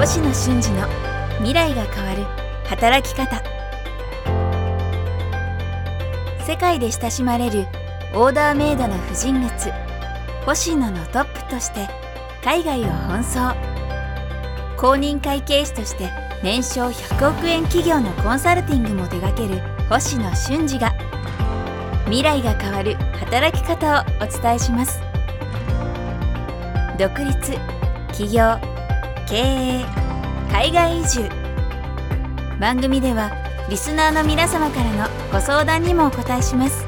星野俊二の未来が変わる働き方。世界で親しまれるオーダーメイドの婦人靴星野のトップとして海外を奔走。公認会計士として年商100億円企業のコンサルティングも手掛ける星野俊二が未来が変わる働き方をお伝えします。独立起業経営海外移住。番組ではリスナーの皆様からのご相談にもお答えします。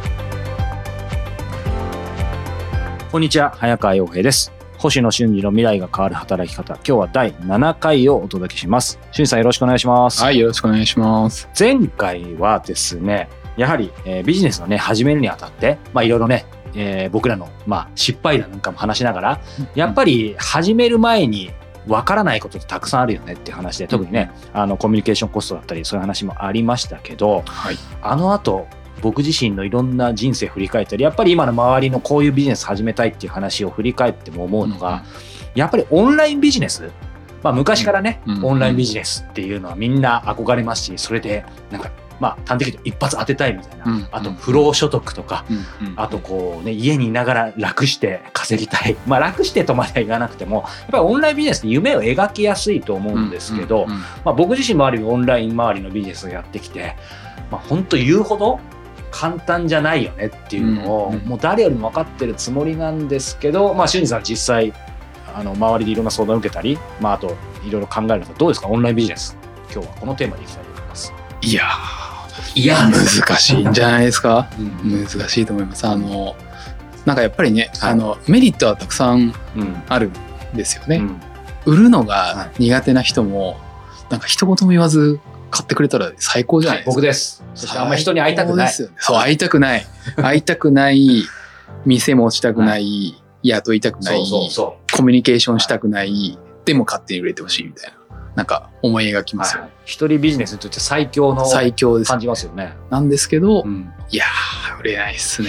こんにちは早川洋平です。星野俊二の未来が変わる働き方。今日は第7回をお届けします。俊さんよろしくお願いします。はい、よろしくお願いします。前回はですねやはり、えービジネスのね始めるにあたってまあいろいろね、えー僕らの、まあ、失敗談なんかも話しながらやっぱり始める前にわからないことってたくさんあるよねって話で特にねあのコミュニケーションコストだったりそういう話もありましたけどはい。あの後僕自身のいろんな人生振り返ったりやっぱり今の周りのこういうビジネス始めたいっていう話を振り返っても思うのが、やっぱりオンラインビジネス、まあ、昔からね、うん。オンラインビジネスっていうのはみんな憧れますしそれでなんかまあ端的に一発当てたいみたいな、うん。あと不労所得とか、うん。うん。あとこうね家にいながら楽して稼ぎたい。まあ楽してとまでは言わなくてもやっぱりオンラインビジネスって夢を描きやすいと思うんですけど、まあ、僕自身もある意味オンライン周りのビジネスをやってきて、まあ、本当言うほど簡単じゃないよねっていうのを、もう誰よりも分かってるつもりなんですけど、まあ、俊二さん実際あの周りでいろんな相談を受けたり、まあ、あといろいろ考えるとどうですか？オンラインビジネス。今日はこのテーマでいきたいと思います。いやいやー、難しいんじゃないですか？うん難しいと思います。あの、なんかやっぱりね、はいあの、メリットはたくさんうんあるんですよね。うん売るのはがい苦手な人も、なんか一言も言わず買ってくれたら最高じゃないですか。僕ですそしてあんまり人に会いたくないねそう、会いたくない。会いたくない。店持ちたくない。雇いたくない。コミュニケーションしたくない。でも勝手に売れてほしいみたいな。なんか思い描きう、ますよね。はい、一人ビジネスにとって最強の最強です。感。じますよね。なんですけど、うん。いやー、売れないっすね。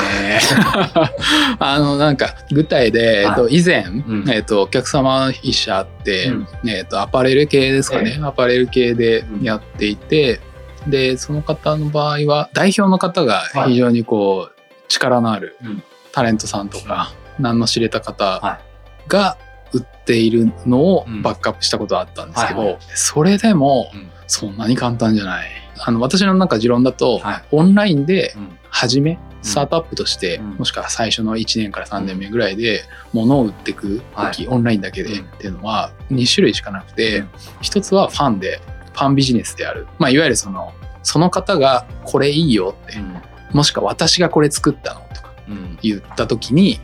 あの、なんか、具体で、えっと、以前、ん。えっと、お客様一社あって、うん。えっと、アパレル系ですかね。アパレル系でやっていて、で、その方の場合は、代表の方がはい。非常にこう、力のあるうん。タレントさんとか、名の知れた方はが売っているのをうん。バックアップしたことはあったんですけど、はいはそれでもうん。そんなに簡単じゃない。あの私のなんか持論だと、はい。オンラインでうん。初めスタートアップとして、うん。もしくは最初の1年から3年目ぐらいで物を売っていく時、オンラインだけでうん。っていうのは2種類しかなくて、うん。一つはファンでファンビジネスである、まあ、いわゆるそのその方がこれいいよって、もしくは私がこれ作ったのとかうん。言った時に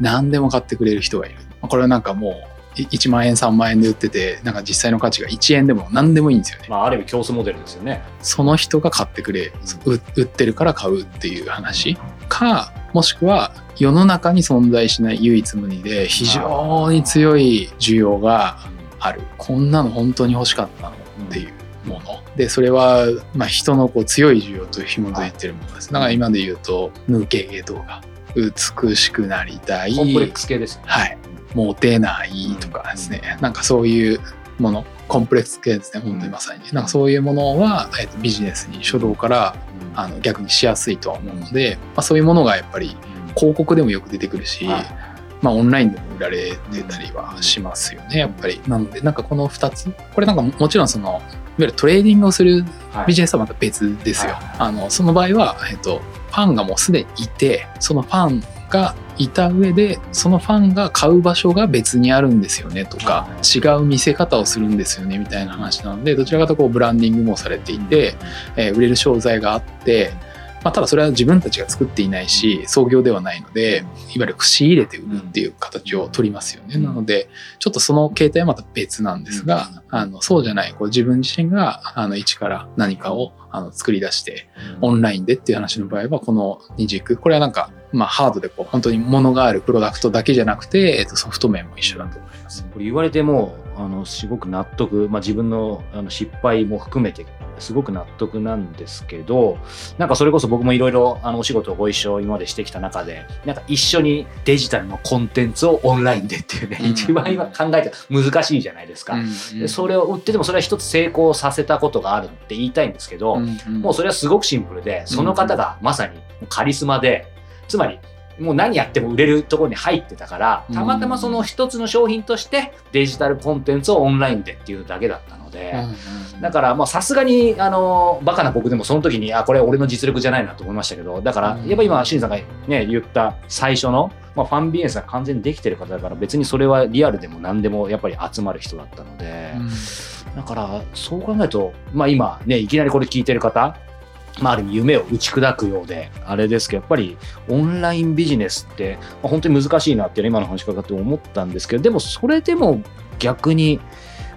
何でも買ってくれる人がいる。これはなんかもうい1万円3万円で売っててなんか実際の価値が1円でも何でもいいんですよね。まあ、ある意味競争モデルですよね。その人が買ってくれ、う売ってるから買うっていう話か、もしくは世の中に存在しない唯一無二で非常に強い需要がある。こんなの本当に欲しかったの？っていうもの。で、それは、まあ、人のこう強い需要と紐づいてるものです。だから今で言うと、抜け毛とか、美しくなりたい。コンプレックス系ですよね。はい。モテないとかですね、なんかそういうもの。コンプレックス系ですね本当にまさに、なんかそういうものは、えっとビジネスに初動からうん。あの逆にしやすいとは思うので、まあ、そういうものがやっぱり広告でもよく出てくるし、はい。まあ、オンラインでも売られてたりはしますよねやっぱり。なのでなんかこの2つ。これなんかもちろんそのいわゆるトレーディングをするはい。ビジネスはまた別ですよ。はい。あのその場合は、えっと、ファンがもうすでにいてそのファンがいた上でそのファンが買う場所が別にあるんですよねとかは違う見せ方をするんですよねみたいな話なのでどちらかとこうブランディングもされていて、えー売れる商材があって、まあ、ただそれは自分たちが作っていないし創業ではないのでいわゆる仕入れて売るっていう形を取りますよね。うん。なのでちょっとその形態はまた別なんですが、あのそうじゃないこう自分自身があの一から何かをあの作り出してオンラインでっていう話の場合はこの二軸これはなんか、まあ、ハードでこう本当に物があるプロダクトだけじゃなくて、えっと、ソフト面も一緒だと思います。これ言われてもあのすごく納得、まあ、自分のあの失敗も含めてすごく納得なんですけどなんかそれこそ僕もいろいろお仕事をご一緒今までしてきた中でなんか一緒にデジタルのコンテンツをオンラインでっていうね、うん一番今考えて難しいじゃないですか。でそれを売っててもそれは一つ成功させたことがあるって言いたいんですけど、もうそれはすごくシンプルで、その方がまさにカリスマで、つまり、もう何やっても売れるところに入ってたから、たまたまその一つの商品としてデジタルコンテンツをオンラインでっていうだけだったので、だからまあさすがにあのバカな僕でもその時にあこれ俺の実力じゃないなと思いましたけどだからうん。やっぱ今新さんがね言った最初の、まあ、ファンビジネスが完全にできてる方だから別にそれはリアルでも何でもやっぱり集まる人だったので、だからそう考えると、まあ、今ねいきなりこれ聞いてる方まあ、ある意味夢を打ち砕くようであれですけどやっぱりオンラインビジネスって、まあ、本当に難しいなっていうのは今の話伺って思ったんですけどでもそれでも逆に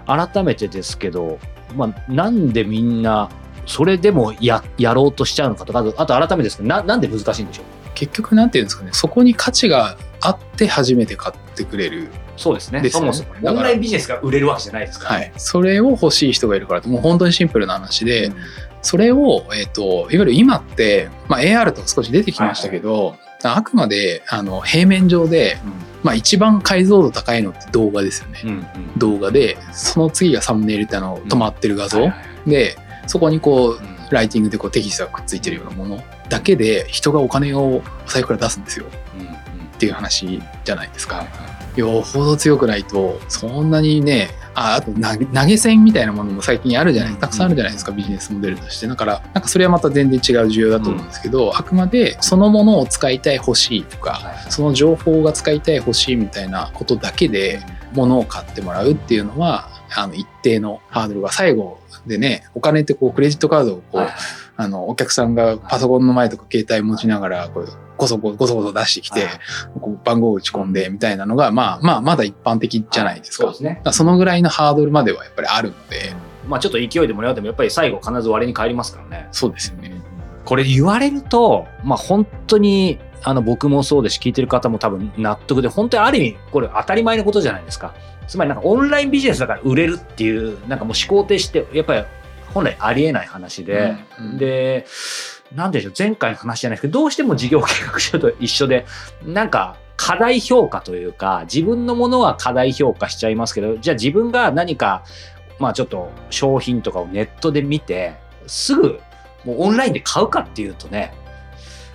改めてですけど、まあ、なんでみんなそれでもややろうとしちゃうのかとかあとあと改めてですけどななんで難しいんでしょう？結局なんていうんですかねそこに価値があって初めて買ってくれる、そうですね。ですよね。そもそもオンラインビジネスが売れるわけじゃないですから、はい、それを欲しい人がいるからもう本当にシンプルな話で、うんそれを、えっといわゆる今って、まあ、AR とか少し出てきましたけど、あくまであの平面上で、まあ、一番解像度高いのって動画ですよね。うんうん。動画でその次がサムネイルってあの止まってる画像、はいはいでそこにこううん。ライティングでこうテキストがくっついてるようなもの。だけで人がお金をお財布から出すんですよ。うんうん。っていう話じゃないですか。はいはいよほど強くないとそんなにねああと投げ投げ銭みたいなものも最近あるじゃないうんたくさんあるじゃないですかビジネスモデルとして。だからなんかそれはまた全然違う需要だと思うんですけど、あくまでそのものを使いたい欲しいとかはい。その情報が使いたい欲しいみたいなことだけで物を買ってもらうっていうのはあの一定のハードルが最後でねお金ってこうクレジットカードをこう、はいはい。あのお客さんがパソコンの前とか携帯持ちながらこうごそごごそごそ出してきて、はい。こう番号を打ち込んでみたいなのがまあまあまだ一般的じゃないですか。そうですね。そのぐらいのハードルまではやっぱりあるので、まあちょっと勢いでもらうでもやっぱり最後必ず割に帰りますからね。そうですよね。これ言われると、まあ本当にあの僕もそうです。し聞いてる方も多分納得で本当にある意味これ当たり前のことじゃないですか。つまりなんかオンラインビジネスだから売れるっていうなんかもう思考停止ってやっぱり本来ありえない話で、うん。うん。でなんでしょう前回の話じゃないですけどどうしても事業計画書と一緒でなんか課題評価というか自分のものは課題評価しちゃいますけどじゃあ自分が何かまあちょっと商品とかをネットで見てすぐもうオンラインで買うかっていうとね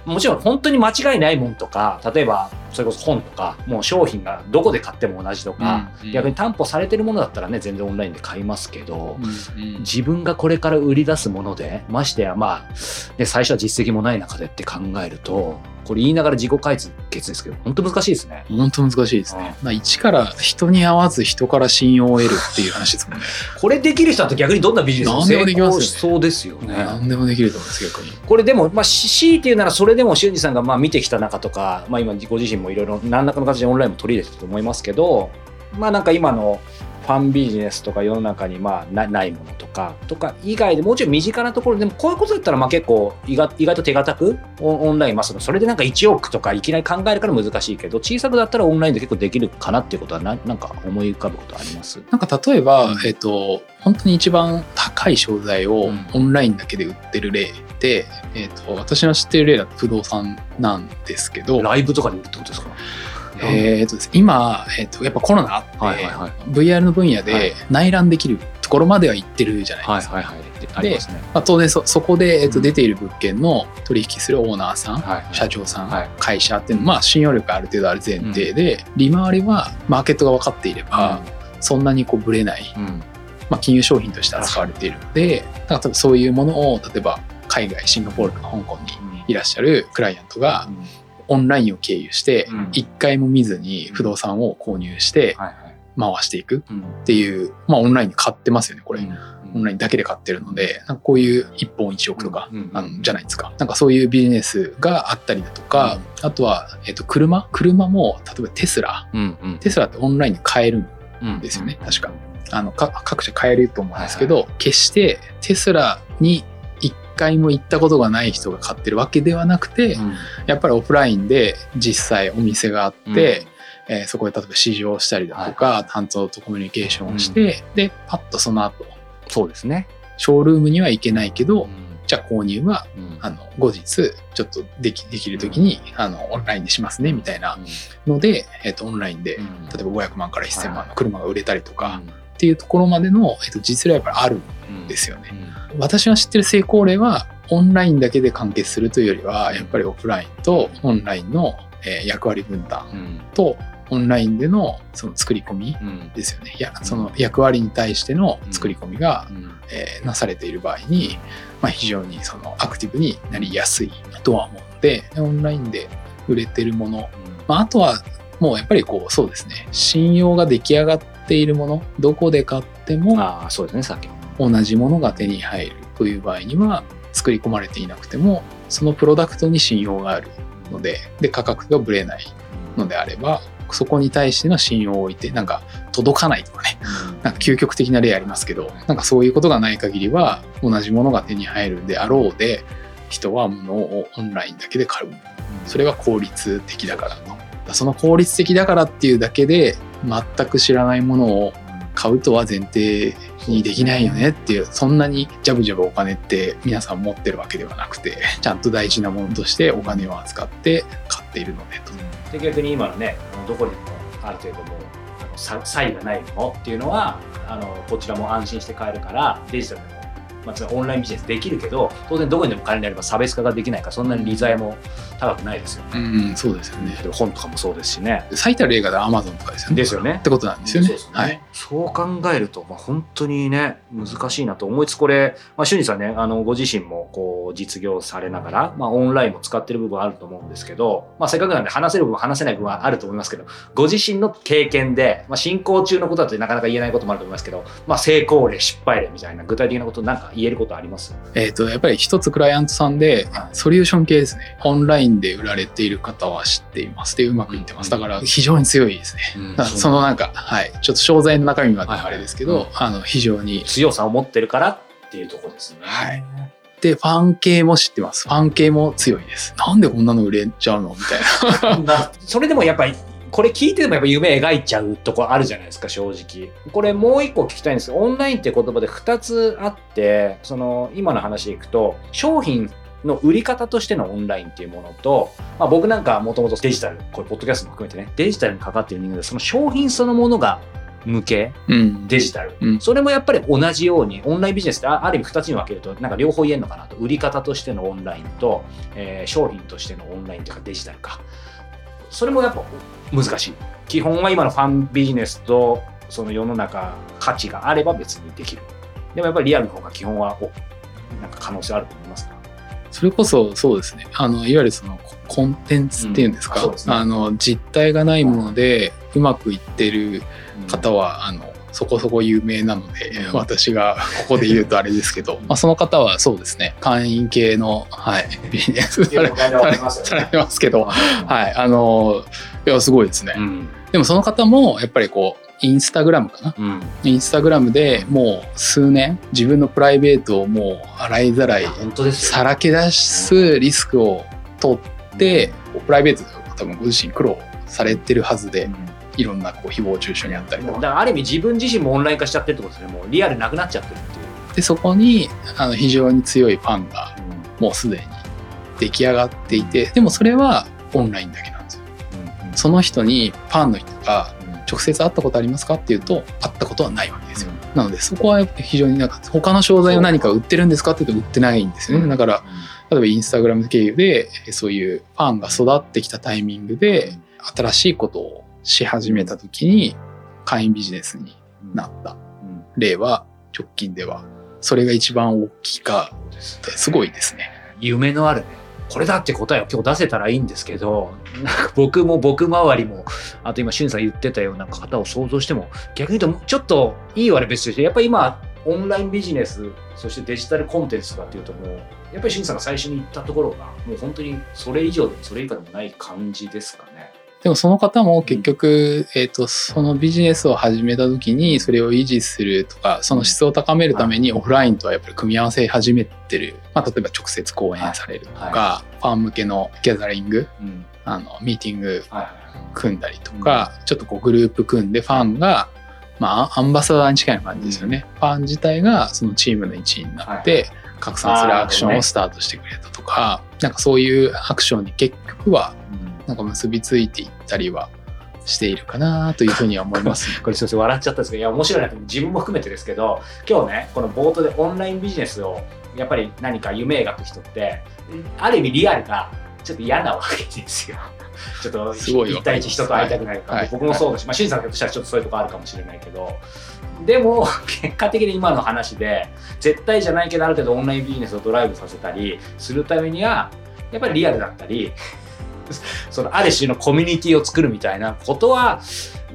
もちろん本当に間違いないもんとか例えばそれこそ本とかもう商品がどこで買っても同じとか、うん逆に担保されてるものだったらね全然オンラインで買いますけど、うんうん。自分がこれから売り出すものでましてやまあ、ね、最初は実績もない中でって考えるとこれ言いながら自己解決ですけど本当難しいですね。本当難しいですね。まあ一から人に合わず人から信用を得るっていう話ですもんね。これできる人だと逆にどんなビジネスも成功しそうですよね。何でもできると思います逆に。これでも、まあ、し強いて言うならそれでも俊二さんがまあ見てきた中とか、まあ、今ご自身もいろいろ何らかの形でオンラインも取り入れてると思いますけどまあなんか今のファンビジネスとか世の中にまあなないものとかとか以外でもうちょい身近なところでもこういうことだったらまあ結構意外意外と手堅くオンラインまあそれでなんか1億とかいきなり考えるから難しいけど小さくだったらオンラインで結構できるかなっていうことはななんか思い浮かぶことあります？なんか例えば、うん。えっ、と本当に一番高い商材をうん。オンラインだけで売ってる例って、えっ、と私の知ってる例だと不動産なんですけど、ライブとかで売るってことですか？えっと今、えっとやっぱコロナあって、はいはいはい。VR の分野はい。で内覧できるところまでは行ってるじゃないですか。はいはいはい。ありますね。まあ、当然そそこで、えっとうん。出ている物件の取引するオーナーさん、はいはい。社長さん、はい。会社っていうのは、まあ、信用力がある程度ある前提で、利回りはマーケットが分かっていれば、そんなにこうぶれない、うん。まあ、金融商品として扱われているのでだからそういうものを例えば海外シンガポールとか香港にいらっしゃるクライアントがオンラインを経由してうん。一回も見ずに不動産を購入して回していくうん。っていう、まあ、オンラインで買ってますよねこれ、うん。オンラインだけで買ってるのでなんかこういう1本1億とか、うん。あのじゃないですか。なんかそういうビジネスがあったりだとか、あとは、えっと車？車も例えばテスラ。テスラってオンラインで買えるんうんですよね確か。あのか各社買えると思うんですけど、決してテスラに一回も行ったことがない人が買ってるわけではなくて、うん。やっぱりオフラインで実際お店があって、えーそこで例えば試乗したりだとか、担当とコミュニケーションをして、でパッとその後そうですね。ショールームには行けないけど、うん。じゃあ購入はうん。あの後日ちょっとできできる時に、あのオンラインでしますねみたいなので、えっとオンラインで、うん。例えば500万から1000はい万の車が売れたりとかっていうところまでの、えっと実例はやっぱりあるんですよね。私が知ってる成功例はオンラインだけで完結するというよりはやっぱりオフラインとオンラインの、えー役割分担うん。とオンラインでのその作り込みうん。ですよね。いやその役割に対しての作り込みが、うん。えーなされている場合に、まあ、非常にそのアクティブになりやすいとは思うのでオンラインで売れてるもの、まあ、あとはもうやっぱりこうそうですね。信用が出来上がっているものどこで買ってもああそうですねさっきの。同じものが手に入るという場合には作り込まれていなくてもそのプロダクトに信用があるのでで価格がぶれないのであればそこに対しての信用を置いてなんか届かないとかね。なんか究極的な例ありますけどなんかそういうことがない限りは同じものが手に入るであろうで人は物をオンラインだけで買う。それは効率的だからとその効率的だからっていうだけで全く知らないものを買うとは前提にできないよねっていうそんなにジャブジャブお金って皆さん持ってるわけではなくて ちゃんと大事なものとしてお金を扱って買っているのでと。で逆に今のねどこにもある程度も差異がないものっていうのはあのこちらも安心して買えるからデジタルまあ、つまりオンラインビジネスできるけど当然どこにでも金になれば差別化ができないからそんなに利材も高くないですよね。うん、そうですよね。で本とかもそうですしね。最たる映画で Amazon とかですよね。ですよねってことなんですよね。そうねはい。そう考えると、まあ、本当にね難しいなと思いつつこれ、まあ、俊二さんねあのご自身もこう実業されながら、まあ、オンラインも使ってる部分あると思うんですけど、まあ、せっかくなんで話せる部分話せない部分はあると思いますけどご自身の経験で、まあ、進行中のことだとなかなか言えないこともあると思いますけど、まあ、成功例失敗例みたいな具体的なことなんか言えることあります？えっ、と、やっぱり一つクライアントさんで、ソリューション系ですね。オンラインで売られている方は知っています。で、うまくいってます。だから、非常に強いですね。だからそのなんか、はい。ちょっと商材の中身はあれですけど、はいはいあの、非常に。強さを持ってるからっていうところですね。はいで、ファン系も知ってます。ファン系も強いです。なんでこんなの売れちゃうの？みたいな。なそれでもやっぱりこれ聞いててもやっぱ夢描いちゃうとこあるじゃないですか正直。これもう一個聞きたいんです。けどオンラインって言葉で2つあってその今の話でいくと商品の売り方としてのオンラインっていうものと、まあ、僕なんかもともとデジタルこれポッドキャストも含めてねデジタルにかかっている人間でその商品そのものが向けうん。デジタル、うん。それもやっぱり同じようにオンラインビジネスってあある意味2つに分けるとなんか両方言えるのかなと。売り方としてのオンラインと、えー商品としてのオンラインというかデジタルかそれもやっぱ難しい。基本は今のファンビジネスとその世の中価値があれば別にできる。でもやっぱりリアルの方が基本はおなんか可能性あると思いますか？それこそそうですね。あの、いわゆるそのココンテンツっていうんですか、うん。すね。あの、実体がないものでうまくいってる方は、あのそこそこ有名なので、うん。私がここで言うとあれですけど、まあ、その方はそうですね。会員系の、はい、ビジネスされされますされてますけど、はい、あのいやすごいですね、うん。でもその方もやっぱりこうインスタグラムかな。うん。インスタグラムでもう数年自分のプライベートをもう洗いざらい本当ですよ。さらけ出すリスクを取ってプライベートで多分ご自身苦労されてるはずでいろんなこう誹謗中傷にあったりとか。だからある意味自分自身もオンライン化しちゃってるってことですね。もうリアルなくなっちゃってるっていう。でそこにあの非常に強いファンがもうすでに出来上がっていてでもそれはオンラインだけなんですよ。その人にファンの人が直接会ったことありますかっていうと会ったことはないわけですよ。なのでそこは非常になんか他の商材を何か売ってるんですかって言うと売ってないんですよね。だから例えばインスタグラム経由でそういうファンが育ってきたタイミングで新しいことをし始めた時に会員ビジネスになった例は直近ではそれが一番大きいかすごいですね。夢のあるねこれだって答えを今日出せたらいいんですけどなんか僕も僕周りもあと今しゅんさん言ってたような方を想像しても逆に言うとちょっといい悪い別としてやっぱり今オンラインビジネスそしてデジタルコンテンツとかっていうともうやっぱりしゅんさんが最初に言ったところがもう本当にそれ以上でもそれ以下でもない感じですかね。でもその方も結局、えー、とそのビジネスを始めた時にそれを維持するとかその質を高めるためにオフラインとはやっぱり組み合わせ始めてる、まあ、例えば直接講演されるとか、はファン向けのギャザリングうん。あのミーティングはい組んだりとか、ちょっとこうグループ組んでファンが、まあ、アンバサダーに近い感じですよね、ファン自体がそのチームの一員になって、拡散するアクションをスタートしてくれたとか、なんかそういうアクションに結局はなんか結びついていったりはしているかなというふうには思います、ね。これすいません笑っちゃったんですけどいや面白いなと自分も含めてですけど 今日ねこの冒頭でオンラインビジネスをやっぱり何か夢描く人ってある意味リアルがちょっと嫌なわけですよ。ちょっとすごいわ一対一人と会いたくないとか、はい僕もそうだし、まあ、しんさんとしたらちょっとそういうとこあるかもしれないけどでも結果的に今の話で絶対じゃないけどある程度オンラインビジネスをドライブさせたりするためにはやっぱりリアルだったりそのある種のコミュニティを作るみたいなことは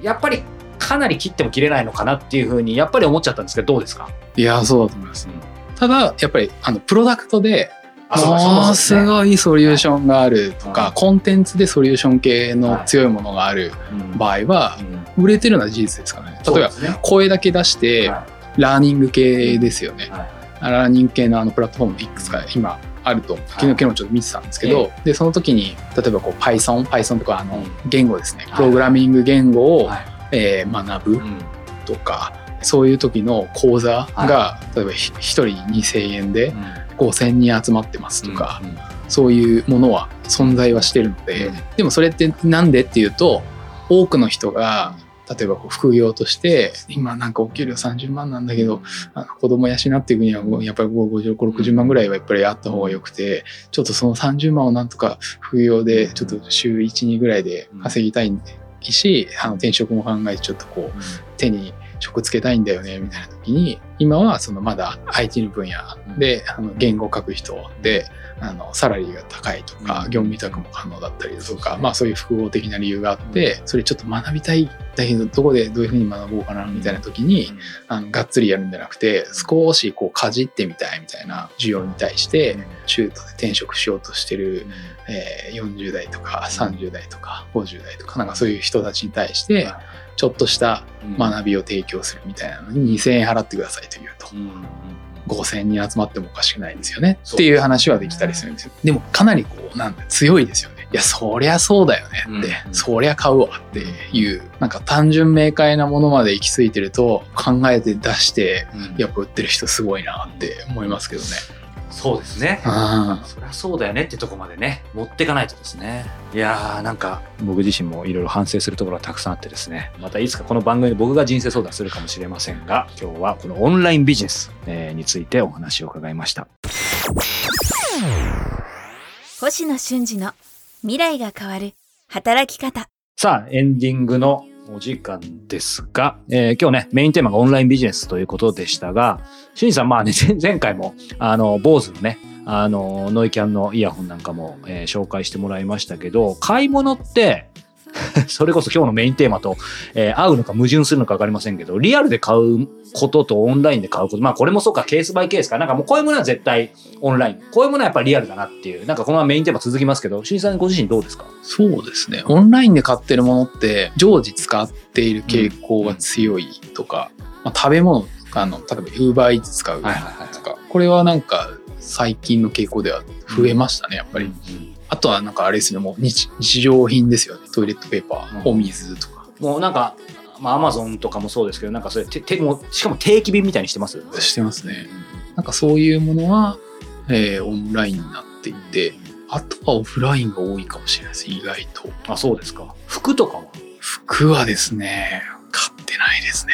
やっぱりかなり切っても切れないのかなっていうふうにやっぱり思っちゃったんですけどどうですか？いやそうだと思います。ただやっぱりあのプロダクトでもうかそうですごいソリューションがあるとか、はい。コンテンツでソリューション系の強いものがあるうん場合は売れてるのは事実ですからね。例えば声だけ出してはラーニング系ですよね。はい。ラーニング系のあのプラットフォームいくつか今あると昨日昨日もちょっと見てたんですけど、でその時に例えばこう Python Python とかあのうん。言語ですね、はい。プログラミング言語を、はい。えー学ぶうん。とかそういう時の講座が、例えばひ1人2000円で5000人集まってますとか、うん。そういうものは存在はしてるので、うん。でもそれってなんでっていうと多くの人が例えばこう副業として今なんかお給料30万なんだけどあの子供養っていくにはもうやっぱり5060万ぐらいはやっぱりあった方がよくてちょっとその30万をなんとか副業でちょっと週12ぐらいで稼ぎたいしあの転職も考えてちょっとこう手に職つけたいんだよねみたいな時に今はそのまだ IT の分野であの言語を書く人であのサラリーが高いとかうん。業務委託も可能だったりだとか、まあそういう複合的な理由があってそれちょっと学びたいだけどどこでどういうふうに学ぼうかなみたいな時にあのがっつりやるんじゃなくて少しこうかじってみたいみたいな需要に対して中途で転職しようとしてる、えー40代とか30代とか50代とかなんかそういう人たちに対してちょっとした学びを提供するみたいなのに2000円払ってくださいというとうんうん5000人集まってもおかしくないんですよね。っていう話はできたりするんですよ。でもかなりこうなんだ強いですよねいやそりゃそうだよねって、うん。そりゃ買うわっていう。なんか単純明快なものまで行き着いてると考えて出してうん。やっぱ売ってる人すごいなって思いますけどね。そうですね。あそりゃそうだよねってとこまでね持ってかないとですね。いやーなんか僕自身もいろいろ反省するところがたくさんあってですね。またいつかこの番組で僕が人生相談するかもしれませんが今日はこのオンラインビジネスえーについてお話を伺いました。星野俊二の未来が変わる。働き方。さあエンディングのお時間ですが、えー今日ねメインテーマがオンラインビジネスということでしたがしんさんまあね 前回もあの坊主のねあのノイキャンのイヤホンなんかも、えー紹介してもらいましたけど買い物って それこそ今日のメインテーマと、えー合うのか矛盾するのか分かりませんけどリアルで買うこととオンラインで買うこと。まあこれもそうかケースバイケースか。なんかもうこういうものは絶対オンライン。こういうものはやっぱりリアルだなっていう。なんかこのままメインテーマ続きますけどしんさんご自身どうですか？そうですね。オンラインで買ってるものって常時使っている傾向が強いとか、まあ、食べ物あの例えば UberEats 使うとはいはいはいかこれはなんか最近の傾向では増えましたねやっぱり。うんあとはなんかあれですねもう日日常品ですよね。トイレットペーパー、うん。お水とか。もうなんか、まあ、アマゾンとかもそうですけど、なんかそれ、ててもうしかも定期便みたいにしてます？してますね。なんかそういうものは、えーオンラインになっていてあとはオフラインが多いかもしれないです。意外と。あ、そうですか。服とかは？服はですね買ってないですね。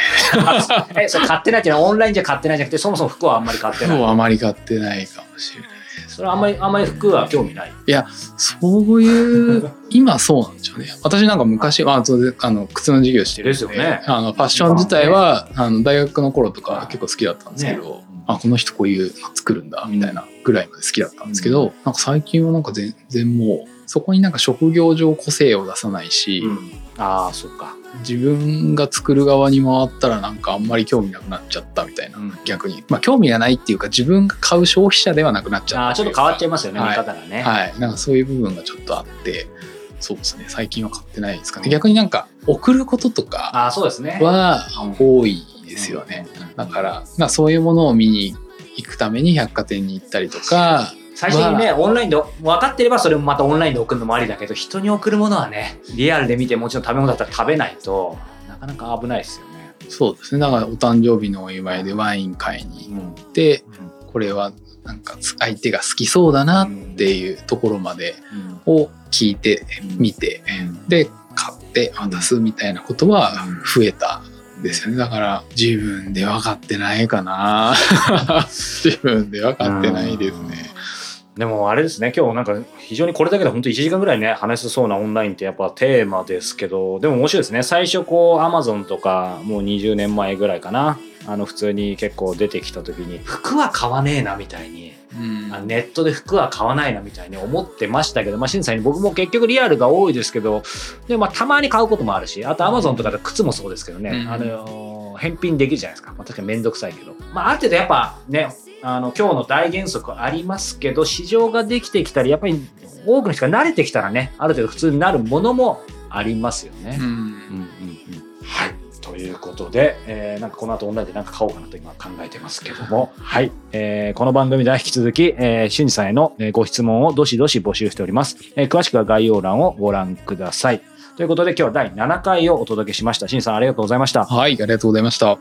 え、それ買ってないっていうのはオンラインじゃ買ってないじゃなくて、そもそも服はあんまり買ってない。服はあまり買ってないかもしれないそれはあんまり、あんまり服は興味ない？そういう今そうなんですよね。私なんか昔はああの靴の授業してるんですよね。あのファッション自体はあの大学の頃とか結構好きだったんですけど、ね。あこの人こういうの作るんだみたいなぐらいまで好きだったんですけど、なんか最近はなんか全然もうそこになんか職業上個性を出さないし、うん。ああ、そっか。自分が作る側に回ったらなんかあんまり興味なくなっちゃったみたいな、うん。逆に。まあ興味がないっていうか自分が買う消費者ではなくなっちゃった。ああ、ちょっと変わっちゃいますよね、はい。見方がね。はい、なんかそういう部分がちょっとあってそうですね。最近は買ってないですかね。逆になんか送ることとかああ、そうですね。は多いですよね。だから、まあ、そういうものを見に行くために百貨店に行ったりとか最初にね、オンラインで分かってればそれもまたオンラインで送るのもありだけど人に送るものはねリアルで見てもちろん食べ物だったら食べないとなかなか危ないですよね。そうですね。だからお誕生日のお祝いでワイン買いに行ってこれはなんか相手が好きそうだなっていうところまでを聞いてみてで買って渡すみたいなことは増えたんですよね。だから自分で分かってないかな。自分で分かってないですね。でもあれですね今日なんか非常にこれだけで本当1時間ぐらいね話せそうなオンラインってやっぱテーマですけどでも面白いですね。最初こうアマゾンとかもう20年前ぐらいかな。あの普通に結構出てきた時に服は買わねえなみたいに、うん。あネットで服は買わないなみたいに思ってましたけどまあ審査に僕も結局リアルが多いですけどでもまあたまに買うこともあるしあとアマゾンとかで靴もそうですけどね、うん。あの返品できるじゃないですか、まあ、確かに面倒くさいけど、まあ、ある程度やっぱねあの今日の大原則ありますけど市場ができてきたりやっぱり多くの人が慣れてきたらねある程度普通になるものもありますよね。うんうんうんうんはいということで、えーなんかこの後オンラインで何か買おうかなと今考えてますけども、はい、えーこの番組では引き続き、えー、俊二さんへのえーご質問をどしどし募集しております。えー詳しくは概要欄をご覧ください。ということで今日は第7回をお届けしました。俊二さんありがとうございました。はいありがとうございました。